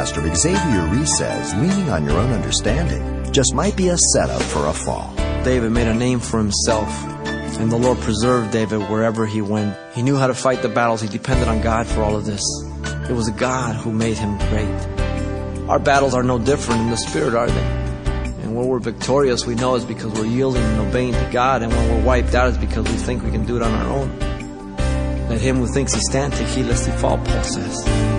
Pastor Xavier Reese says leaning on your own understanding just might be a setup for a fall. David made a name for himself, and the Lord preserved David wherever he went. He knew how to fight the battles. He depended on God for all of this. It was God who made him great. Our battles are no different in the spirit, are they? And when we're victorious, we know it's because we're yielding and obeying to God. And when we're wiped out, it's because we think we can do it on our own. Let him who thinks he stands take heed lest he fall, Paul says.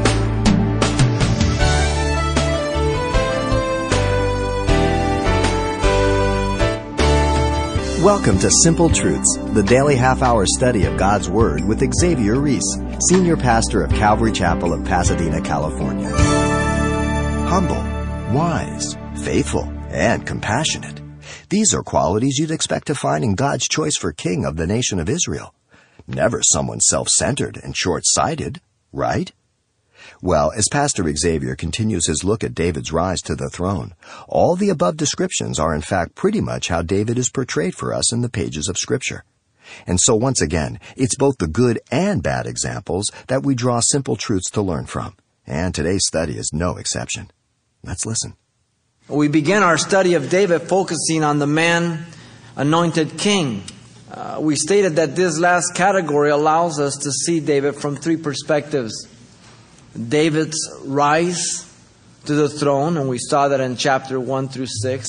Welcome to Simple Truths, the daily half hour study of God's Word with Xavier Reese, Senior Pastor of Calvary Chapel of Pasadena, California. Humble, wise, faithful, and compassionate. These are qualities you'd expect to find in God's choice for King of the nation of Israel. Never someone self centered and short sighted, right? Well, as Pastor Xavier continues his look at David's rise to the throne, all the above descriptions are in fact pretty much how David is portrayed for us in the pages of Scripture. And so once again, it's both the good and bad examples that we draw simple truths to learn from. And today's study is no exception. Let's listen. We begin our study of David focusing on the man anointed king. Uh, we stated that this last category allows us to see David from three perspectives. David's rise to the throne, and we saw that in chapter 1 through 6.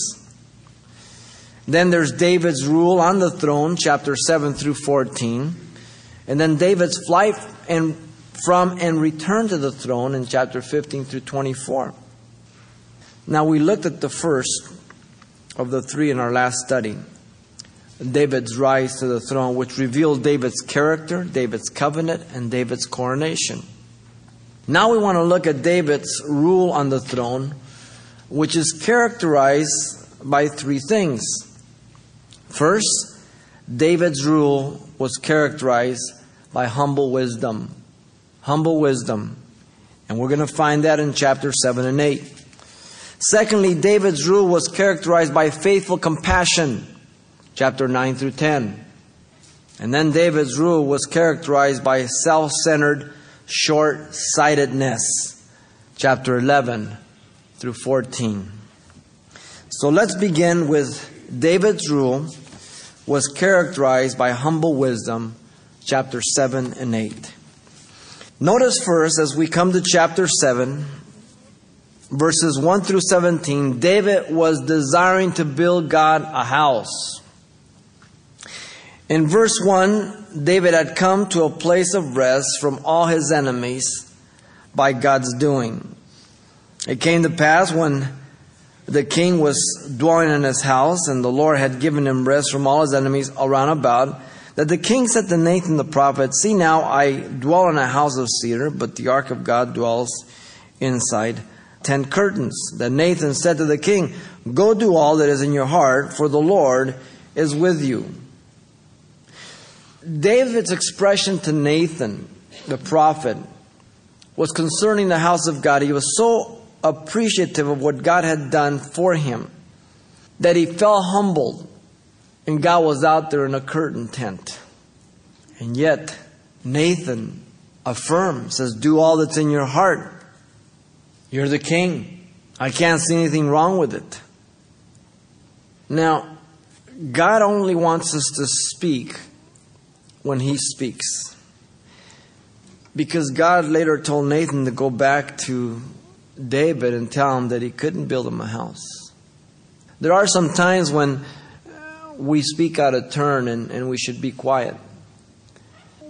Then there's David's rule on the throne, chapter 7 through 14. And then David's flight and from and return to the throne in chapter 15 through 24. Now we looked at the first of the three in our last study. David's rise to the throne, which revealed David's character, David's covenant, and David's coronation. Now we want to look at David's rule on the throne, which is characterized by three things. First, David's rule was characterized by humble wisdom. Humble wisdom. And we're going to find that in chapter 7 and 8. Secondly, David's rule was characterized by faithful compassion. Chapter 9 through 10. And then David's rule was characterized by self centered short sightedness. Chapter 11 through 14. So let's begin with David's rule was characterized by humble wisdom, chapter 7 and 8. Notice first, as we come to chapter 7, verses 1 through 17, David was desiring to build God a house. In verse 1, David had come to a place of rest from all his enemies by God's doing. It came to pass when the king was dwelling in his house and the Lord had given him rest from all his enemies around about, that the king said to Nathan the prophet, See now, I dwell in a house of cedar, but the ark of God dwells inside ten curtains. Then Nathan said to the king, Go do all that is in your heart, for the Lord is with you. David's expression to Nathan, the prophet, was concerning the house of God. He was so appreciative of what God had done for him that he felt humbled, and God was out there in a curtain tent. And yet, Nathan affirms, says, Do all that's in your heart. You're the king. I can't see anything wrong with it. Now, God only wants us to speak when he speaks. Because God later told Nathan to go back to David and tell him that he couldn't build him a house. There are some times when uh, we speak out of turn and, and we should be quiet.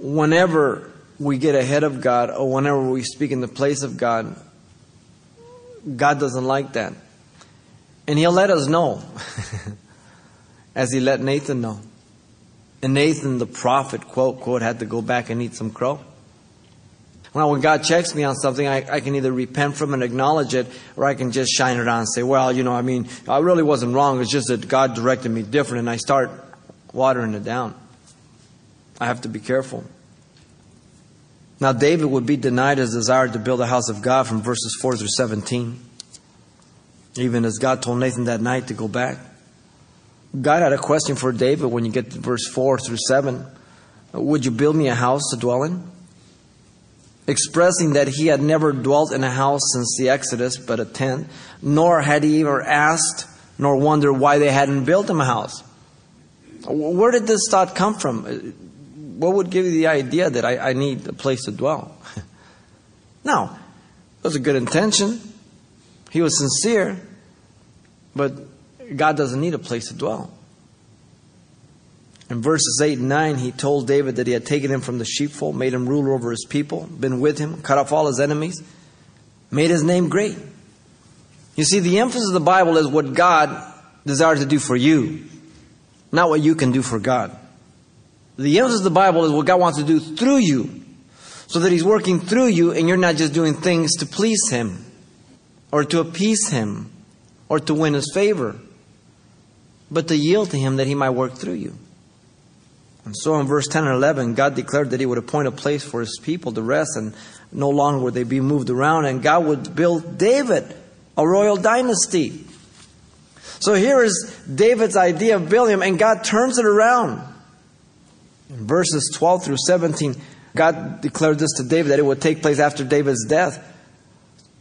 Whenever we get ahead of God or whenever we speak in the place of God, God doesn't like that. And He'll let us know, as He let Nathan know. And Nathan, the prophet, quote, quote, had to go back and eat some crow. Well, when God checks me on something, I, I, can either repent from and acknowledge it, or I can just shine it on and say, well, you know, I mean, I really wasn't wrong. It's just that God directed me different, and I start watering it down. I have to be careful. Now, David would be denied his desire to build a house of God from verses 4 through 17, even as God told Nathan that night to go back. God had a question for David when you get to verse 4 through 7. Would you build me a house to dwell in? expressing that he had never dwelt in a house since the Exodus, but a tent, nor had he ever asked nor wondered why they hadn't built him a house. Where did this thought come from? What would give you the idea that I, I need a place to dwell? no, it was a good intention. He was sincere, but God doesn't need a place to dwell. In verses 8 and 9, he told David that he had taken him from the sheepfold, made him ruler over his people, been with him, cut off all his enemies, made his name great. You see, the emphasis of the Bible is what God desires to do for you, not what you can do for God. The emphasis of the Bible is what God wants to do through you, so that He's working through you and you're not just doing things to please Him, or to appease Him, or to win His favor, but to yield to Him that He might work through you. And so in verse 10 and 11, God declared that He would appoint a place for His people to rest, and no longer would they be moved around, and God would build David a royal dynasty. So here is David's idea of building and God turns it around. In verses 12 through 17, God declared this to David that it would take place after David's death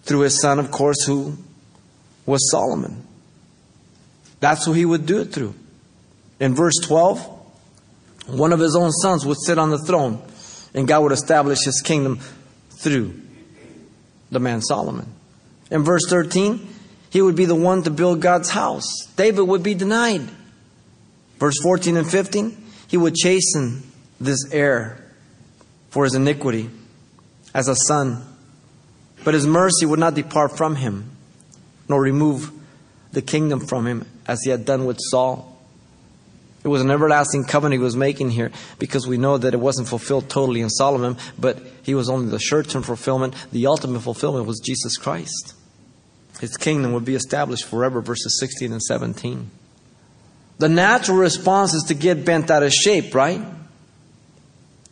through his son, of course, who was Solomon. That's who he would do it through. In verse 12, one of his own sons would sit on the throne, and God would establish his kingdom through the man Solomon. In verse 13, he would be the one to build God's house. David would be denied. Verse 14 and 15, he would chasten this heir for his iniquity as a son. But his mercy would not depart from him, nor remove the kingdom from him as he had done with Saul. It was an everlasting covenant he was making here because we know that it wasn't fulfilled totally in Solomon, but he was only the short term fulfillment. The ultimate fulfillment was Jesus Christ. His kingdom would be established forever, verses 16 and 17. The natural response is to get bent out of shape, right?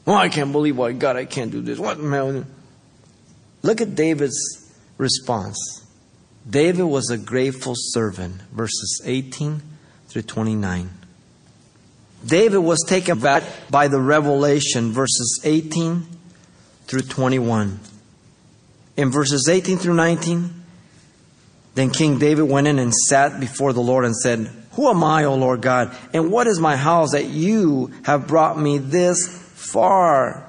Oh, I can't believe why God, I can't do this. What man? Look at David's response. David was a grateful servant, verses 18 through 29. David was taken back by the revelation, verses 18 through 21. In verses 18 through 19, then King David went in and sat before the Lord and said, Who am I, O Lord God? And what is my house that you have brought me this far?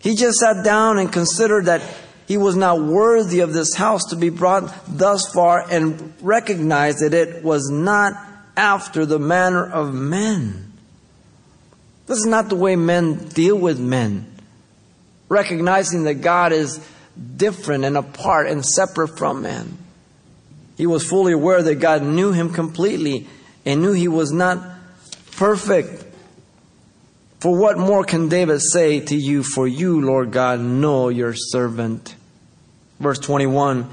He just sat down and considered that he was not worthy of this house to be brought thus far and recognized that it was not after the manner of men. This is not the way men deal with men. Recognizing that God is different and apart and separate from men. He was fully aware that God knew him completely and knew he was not perfect. For what more can David say to you? For you, Lord God, know your servant. Verse 21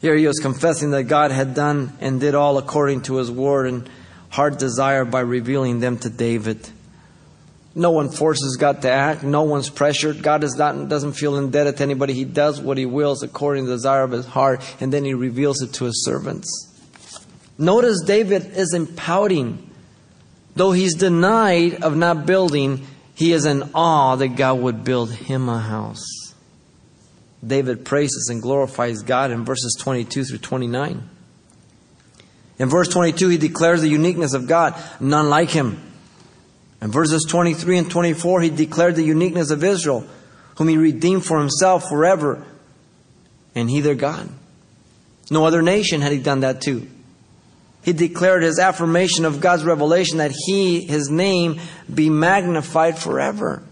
here he was confessing that God had done and did all according to his word and heart desire by revealing them to David. No one forces God to act. No one's pressured. God is not, doesn't feel indebted to anybody. He does what he wills according to the desire of his heart, and then he reveals it to his servants. Notice David isn't pouting. Though he's denied of not building, he is in awe that God would build him a house. David praises and glorifies God in verses 22 through 29. In verse 22, he declares the uniqueness of God, none like him. In verses 23 and 24, he declared the uniqueness of Israel, whom he redeemed for himself forever, and he their God. No other nation had he done that to. He declared his affirmation of God's revelation that he, his name, be magnified forever.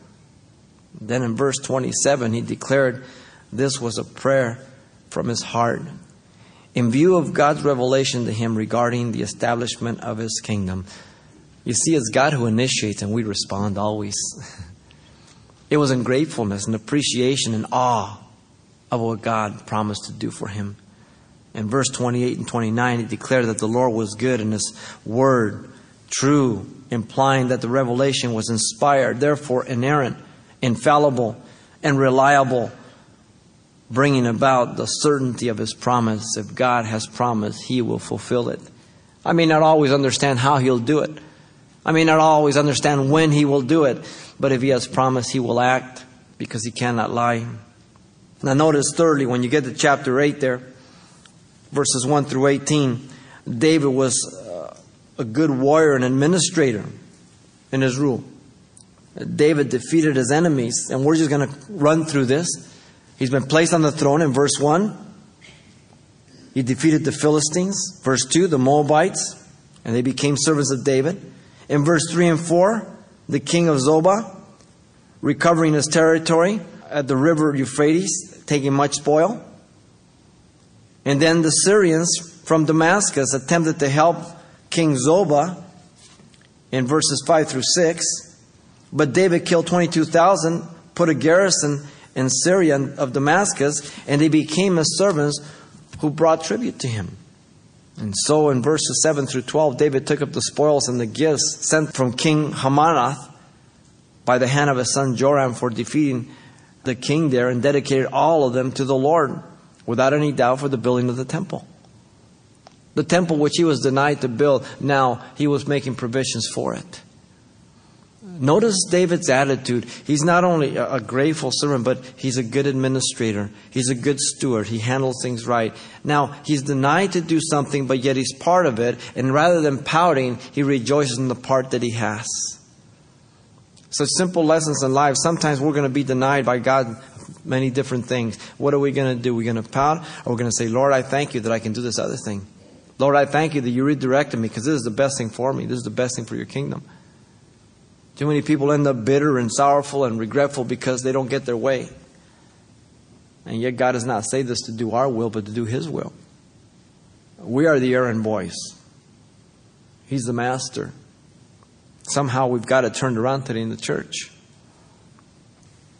Then in verse 27, he declared this was a prayer from his heart in view of God's revelation to him regarding the establishment of his kingdom. You see, it's God who initiates and we respond always. It was in gratefulness and appreciation and awe of what God promised to do for him. In verse 28 and 29, he declared that the Lord was good and his word true, implying that the revelation was inspired, therefore inerrant, infallible, and reliable, bringing about the certainty of his promise. If God has promised, he will fulfill it. I may not always understand how he'll do it. I may not always understand when He will do it, but if He has promised, He will act. because he cannot lie. Now, notice thirdly, when you get to chapter 8 there, verses 1 through 18, David was uh, a good warrior and administrator in his rule. David defeated his enemies, and we're just going to run through this. He's been placed on the throne in verse 1. He defeated the Philistines. Verse 2, the Moabites, and they became servants of David. In verse 3 and 4, the king of Zobah, recovering his territory at the river Euphrates, taking much spoil. And then the Syrians from Damascus attempted to help King Zobah in verses 5 through 6. But David killed 22,000, put a garrison in Syria of Damascus, and they became his servants who brought tribute to him. And so in verses 7 through 12, David took up the spoils and the gifts sent from King Hamarath by the hand of his son Joram for defeating the king there and dedicated all of them to the Lord without any doubt for the building of the temple. The temple which he was denied to build, now he was making provisions for it. Notice David's attitude. He's not only a grateful servant, but he's a good administrator. He's a good steward. He handles things right. Now, he's denied to do something, but yet he's part of it. And rather than pouting, he rejoices in the part that he has. Such simple lessons in life. Sometimes we're going to be denied by God many different things. What are we going to do? We're going to pout, or we're going to say, Lord, I thank you that I can do this other thing. Lord, I thank you that you redirected me because this is the best thing for me. This is the best thing for your kingdom. Too many people end up bitter and sorrowful and regretful because they don't get their way. And yet, God does not say this to do our will, but to do His will. We are the errand boys, He's the master. Somehow we've got it turned around today in the church.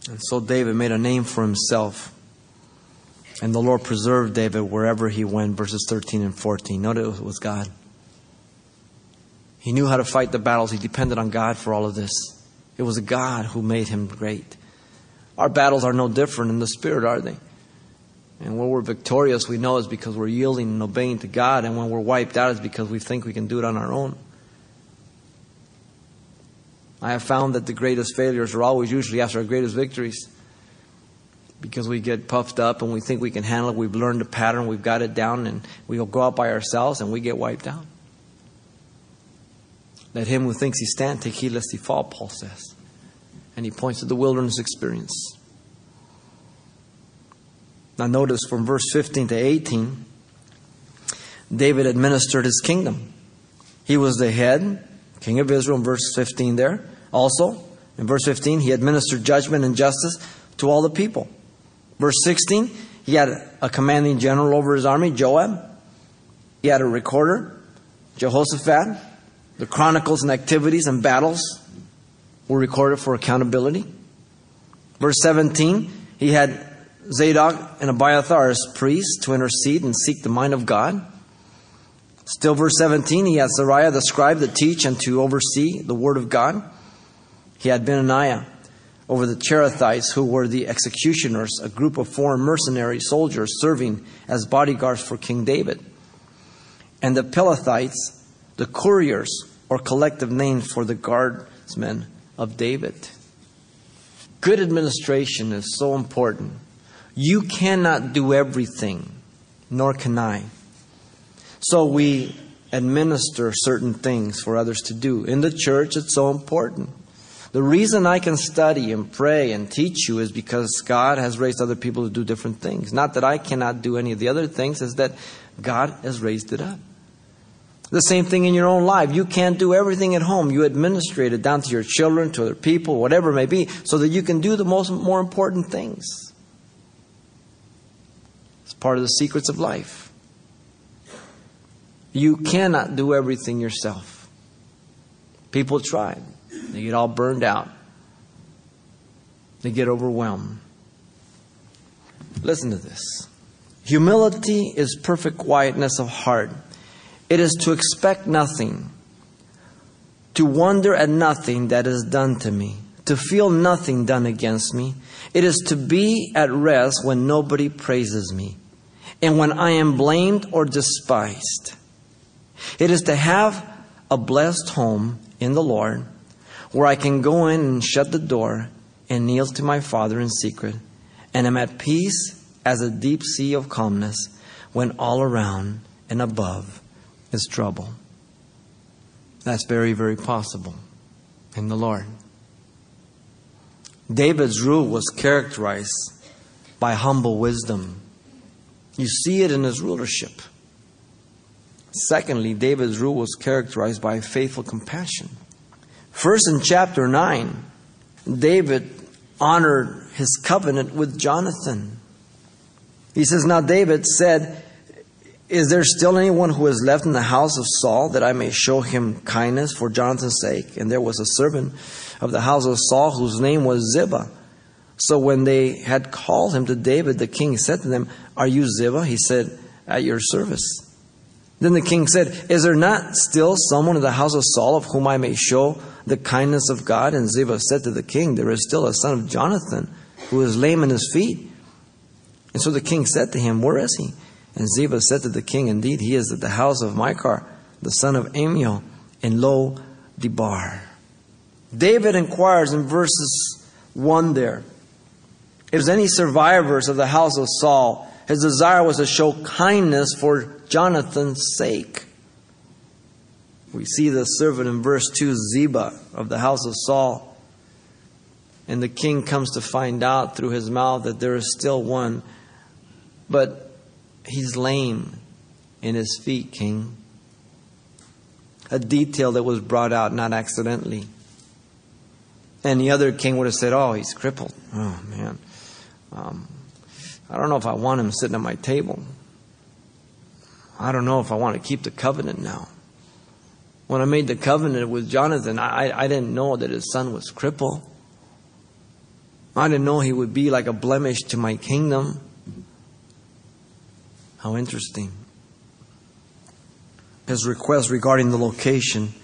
And so David made a name for himself. And the Lord preserved David wherever he went, verses 13 and 14. Notice it was God. He knew how to fight the battles. He depended on God for all of this. It was God who made him great. Our battles are no different in the spirit, are they? And when we're victorious, we know it's because we're yielding and obeying to God. And when we're wiped out, it's because we think we can do it on our own. I have found that the greatest failures are always usually after our greatest victories because we get puffed up and we think we can handle it. We've learned the pattern, we've got it down, and we'll go out by ourselves and we get wiped out. Let him who thinks he stand take heed lest he fall, Paul says. And he points to the wilderness experience. Now, notice from verse 15 to 18, David administered his kingdom. He was the head, king of Israel, in verse 15 there. Also, in verse 15, he administered judgment and justice to all the people. Verse 16, he had a commanding general over his army, Joab. He had a recorder, Jehoshaphat. The chronicles and activities and battles were recorded for accountability. Verse 17, he had Zadok and Abiathar as priests to intercede and seek the mind of God. Still, verse 17, he had Seraiah the scribe to teach and to oversee the word of God. He had Benaiah over the Cherethites, who were the executioners, a group of foreign mercenary soldiers serving as bodyguards for King David. And the Pelethites, the couriers, or collective names for the guardsmen of David. Good administration is so important. You cannot do everything, nor can I. So we administer certain things for others to do. In the church, it's so important. The reason I can study and pray and teach you is because God has raised other people to do different things. Not that I cannot do any of the other things, is that God has raised it up. The same thing in your own life. You can't do everything at home. You administrate it down to your children, to other people, whatever it may be, so that you can do the most more important things. It's part of the secrets of life. You cannot do everything yourself. People try. They get all burned out. They get overwhelmed. Listen to this. Humility is perfect quietness of heart. It is to expect nothing, to wonder at nothing that is done to me, to feel nothing done against me. It is to be at rest when nobody praises me, and when I am blamed or despised. It is to have a blessed home in the Lord where I can go in and shut the door and kneel to my Father in secret, and am at peace as a deep sea of calmness when all around and above is trouble. That's very, very possible in the Lord. David's rule was characterized by humble wisdom. You see it in his rulership. Secondly, David's rule was characterized by faithful compassion. First, in chapter 9, David honored his covenant with Jonathan. He says, Now David said, Is there still anyone who is left in the house of Saul that I may show him kindness for Jonathan's sake? And there was a servant of the house of Saul whose name was Ziba. So when they had called him to David, the king said to them, Are you Ziba? He said, At your service. Then the king said, Is there not still someone in the house of Saul of whom I may show the kindness of God? And Ziba said to the king, There is still a son of Jonathan who is lame in his feet. And so the king said to him, Where is he? And Ziba said to the king, Indeed, he is at the house of Machir, the son of Amiel, in Lo Debar. David inquires in verses 1 there if there's any survivors of the house of Saul, his desire was to show kindness for Jonathan's sake. We see the servant in verse 2, Ziba of the house of Saul. And the king comes to find out through his mouth that there is still one, but he's lame in his feet, king. A detail that was brought out not accidentally. Any other king would have said, Oh, he's crippled. Oh, man. Um, I don't know if I want him sitting at my table. I don't know if I want to keep the covenant now. When I made the covenant with Jonathan, I, I didn't know that his son was crippled. I didn't know he would be like a blemish to my kingdom. How interesting. His request regarding the location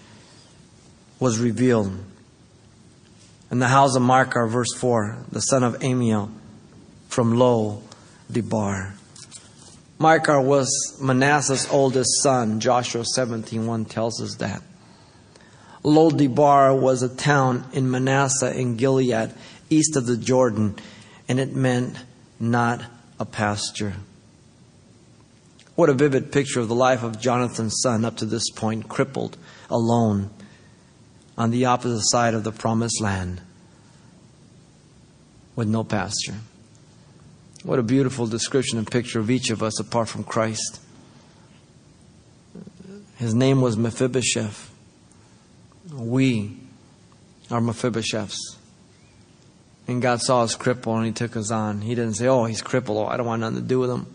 was revealed. In the house of Machir, verse 4, the son of Amiel from Lo Debar. Machir was Manasseh's oldest son. Joshua 17:1 tells us that. Lo Debar was a town in Manasseh in Gilead, east of the Jordan, and it meant not a pasture. What a vivid picture of the life of Jonathan's son up to this point, crippled, alone, on the opposite side of the promised land, with no pasture. What a beautiful description and picture of each of us apart from Christ. His name was Mephibosheth. We are Mephibosheths. And God saw us crippled and He took us on. He didn't say, Oh, he's crippled. Oh, I don't want nothing to do with him.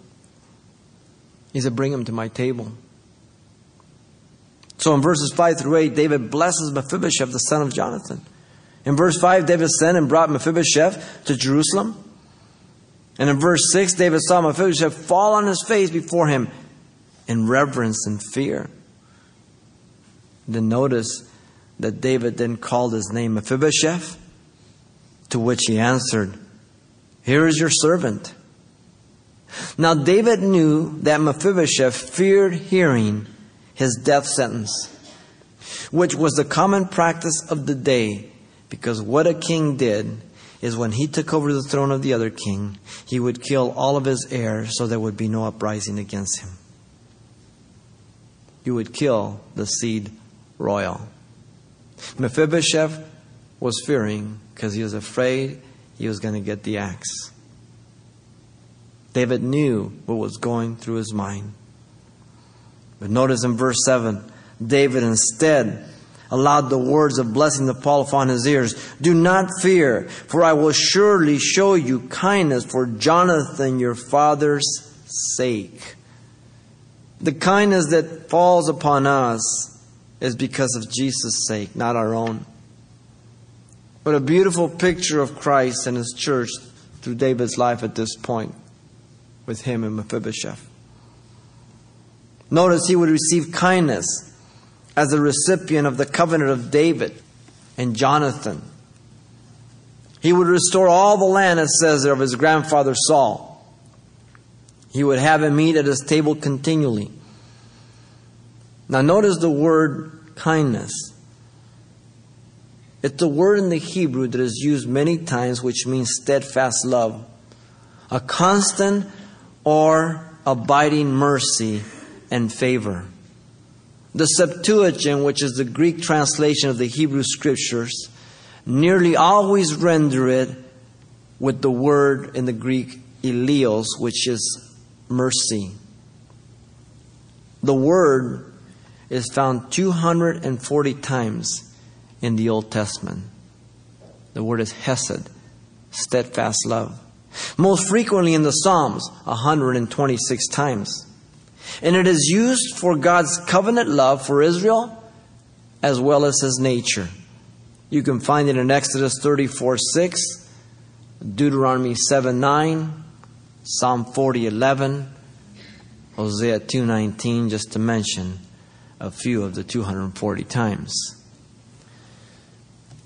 He said, Bring him to my table. So in verses 5 through 8, David blesses Mephibosheth, the son of Jonathan. In verse 5, David sent and brought Mephibosheth to Jerusalem. And in verse 6, David saw Mephibosheth fall on his face before him in reverence and fear. Then notice that David then called his name Mephibosheth, to which he answered, Here is your servant. Now David knew that Mephibosheth feared hearing his death sentence, which was the common practice of the day, because what a king did is when he took over the throne of the other king, he would kill all of his heirs so there would be no uprising against him. He would kill the seed royal. Mephibosheth was fearing because he was afraid he was going to get the axe. David knew what was going through his mind. But notice in verse 7, David instead allowed the words of blessing to fall upon his ears. Do not fear, for I will surely show you kindness for Jonathan your father's sake. The kindness that falls upon us is because of Jesus' sake, not our own. But a beautiful picture of Christ and his church through David's life at this point with him and Mephibosheth. Notice he would receive kindness as a recipient of the covenant of David and Jonathan. He would restore all the land, it says there, of his grandfather Saul. He would have him eat at his table continually. Now, notice the word kindness. It's a word in the Hebrew that is used many times, which means steadfast love, a constant or abiding mercy and favor. The Septuagint, which is the Greek translation of the Hebrew scriptures, nearly always render it with the word in the Greek eleos, which is mercy. The word is found 240 times in the Old Testament. The word is hesed, steadfast love. Most frequently in the Psalms, 126 times. And it is used for God's covenant love for Israel as well as his nature. You can find it in Exodus 34 6, Deuteronomy 7 9, Psalm 40 11, Hosea 2 19, just to mention a few of the 240 times.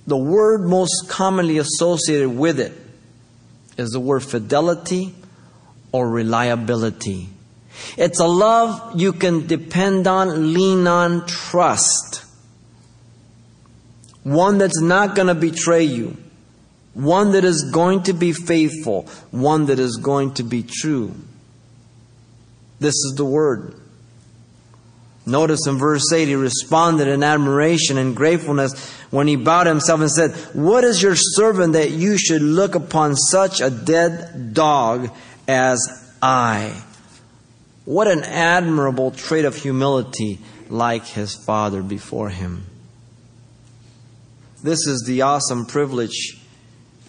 The word most commonly associated with it is the word fidelity or reliability. It's a love you can depend on, lean on, trust. One that's not going to betray you. One that is going to be faithful. One that is going to be true. This is the word. Notice in verse 8, he responded in admiration and gratefulness when he bowed himself and said, What is your servant that you should look upon such a dead dog as I? What an admirable trait of humility, like his father before him. This is the awesome privilege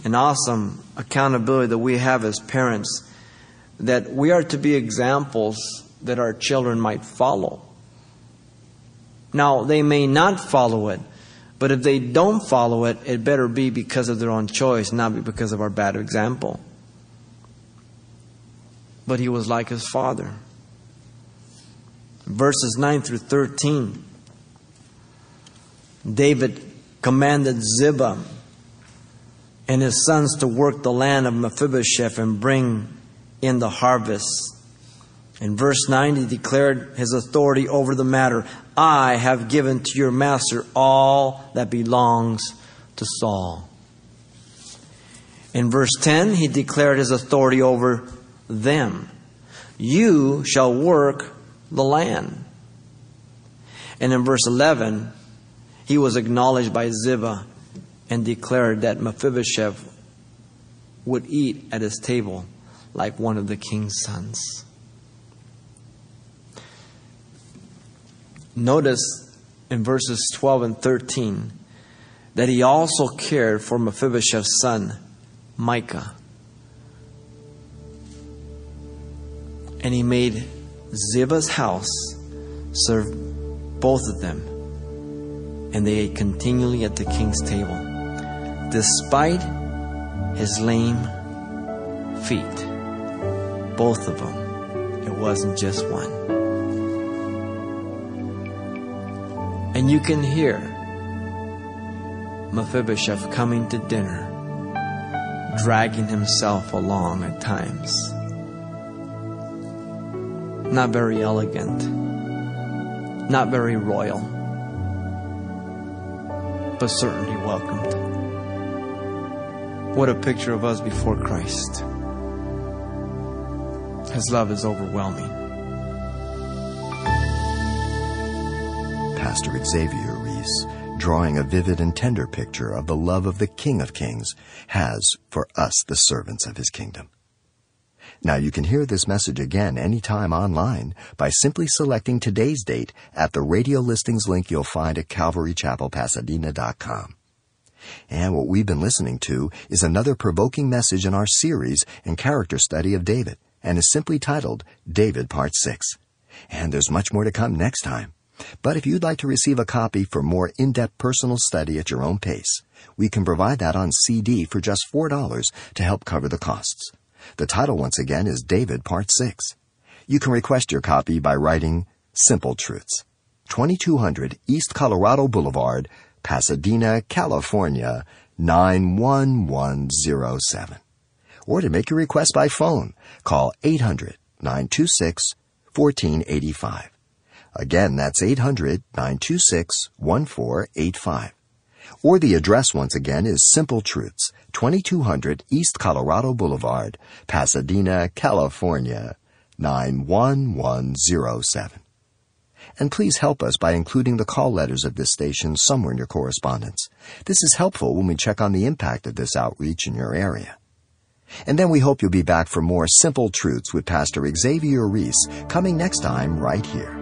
and awesome accountability that we have as parents that we are to be examples that our children might follow. Now, they may not follow it, but if they don't follow it, it better be because of their own choice, not because of our bad example. But he was like his father. Verses 9 through 13. David commanded Ziba and his sons to work the land of Mephibosheth and bring in the harvest. In verse 9, he declared his authority over the matter. I have given to your master all that belongs to Saul. In verse 10, he declared his authority over them. You shall work the land. And in verse 11, he was acknowledged by Ziba and declared that Mephibosheth would eat at his table like one of the king's sons. Notice in verses 12 and 13 that he also cared for Mephibosheth's son, Micah. And he made Ziba's house served both of them. And they ate continually at the king's table, despite his lame feet. Both of them. It wasn't just one. And you can hear Mephibosheth coming to dinner, dragging himself along at times. Not very elegant, not very royal, but certainly welcomed. What a picture of us before Christ. His love is overwhelming. Pastor Xavier Reese, drawing a vivid and tender picture of the love of the King of Kings, has for us, the servants of his kingdom. Now you can hear this message again anytime online by simply selecting today's date at the radio listings link you'll find at calvarychapelpasadena.com. And what we've been listening to is another provoking message in our series and character study of David and is simply titled David Part 6. And there's much more to come next time. But if you'd like to receive a copy for more in-depth personal study at your own pace, we can provide that on CD for just $4 to help cover the costs. The title once again is David Part 6. You can request your copy by writing Simple Truths, 2200 East Colorado Boulevard, Pasadena, California, 91107. Or to make your request by phone, call 800 926 1485. Again, that's 800 926 1485. Or the address once again is Simple Truths, 2200 East Colorado Boulevard, Pasadena, California, 91107. And please help us by including the call letters of this station somewhere in your correspondence. This is helpful when we check on the impact of this outreach in your area. And then we hope you'll be back for more Simple Truths with Pastor Xavier Reese coming next time right here.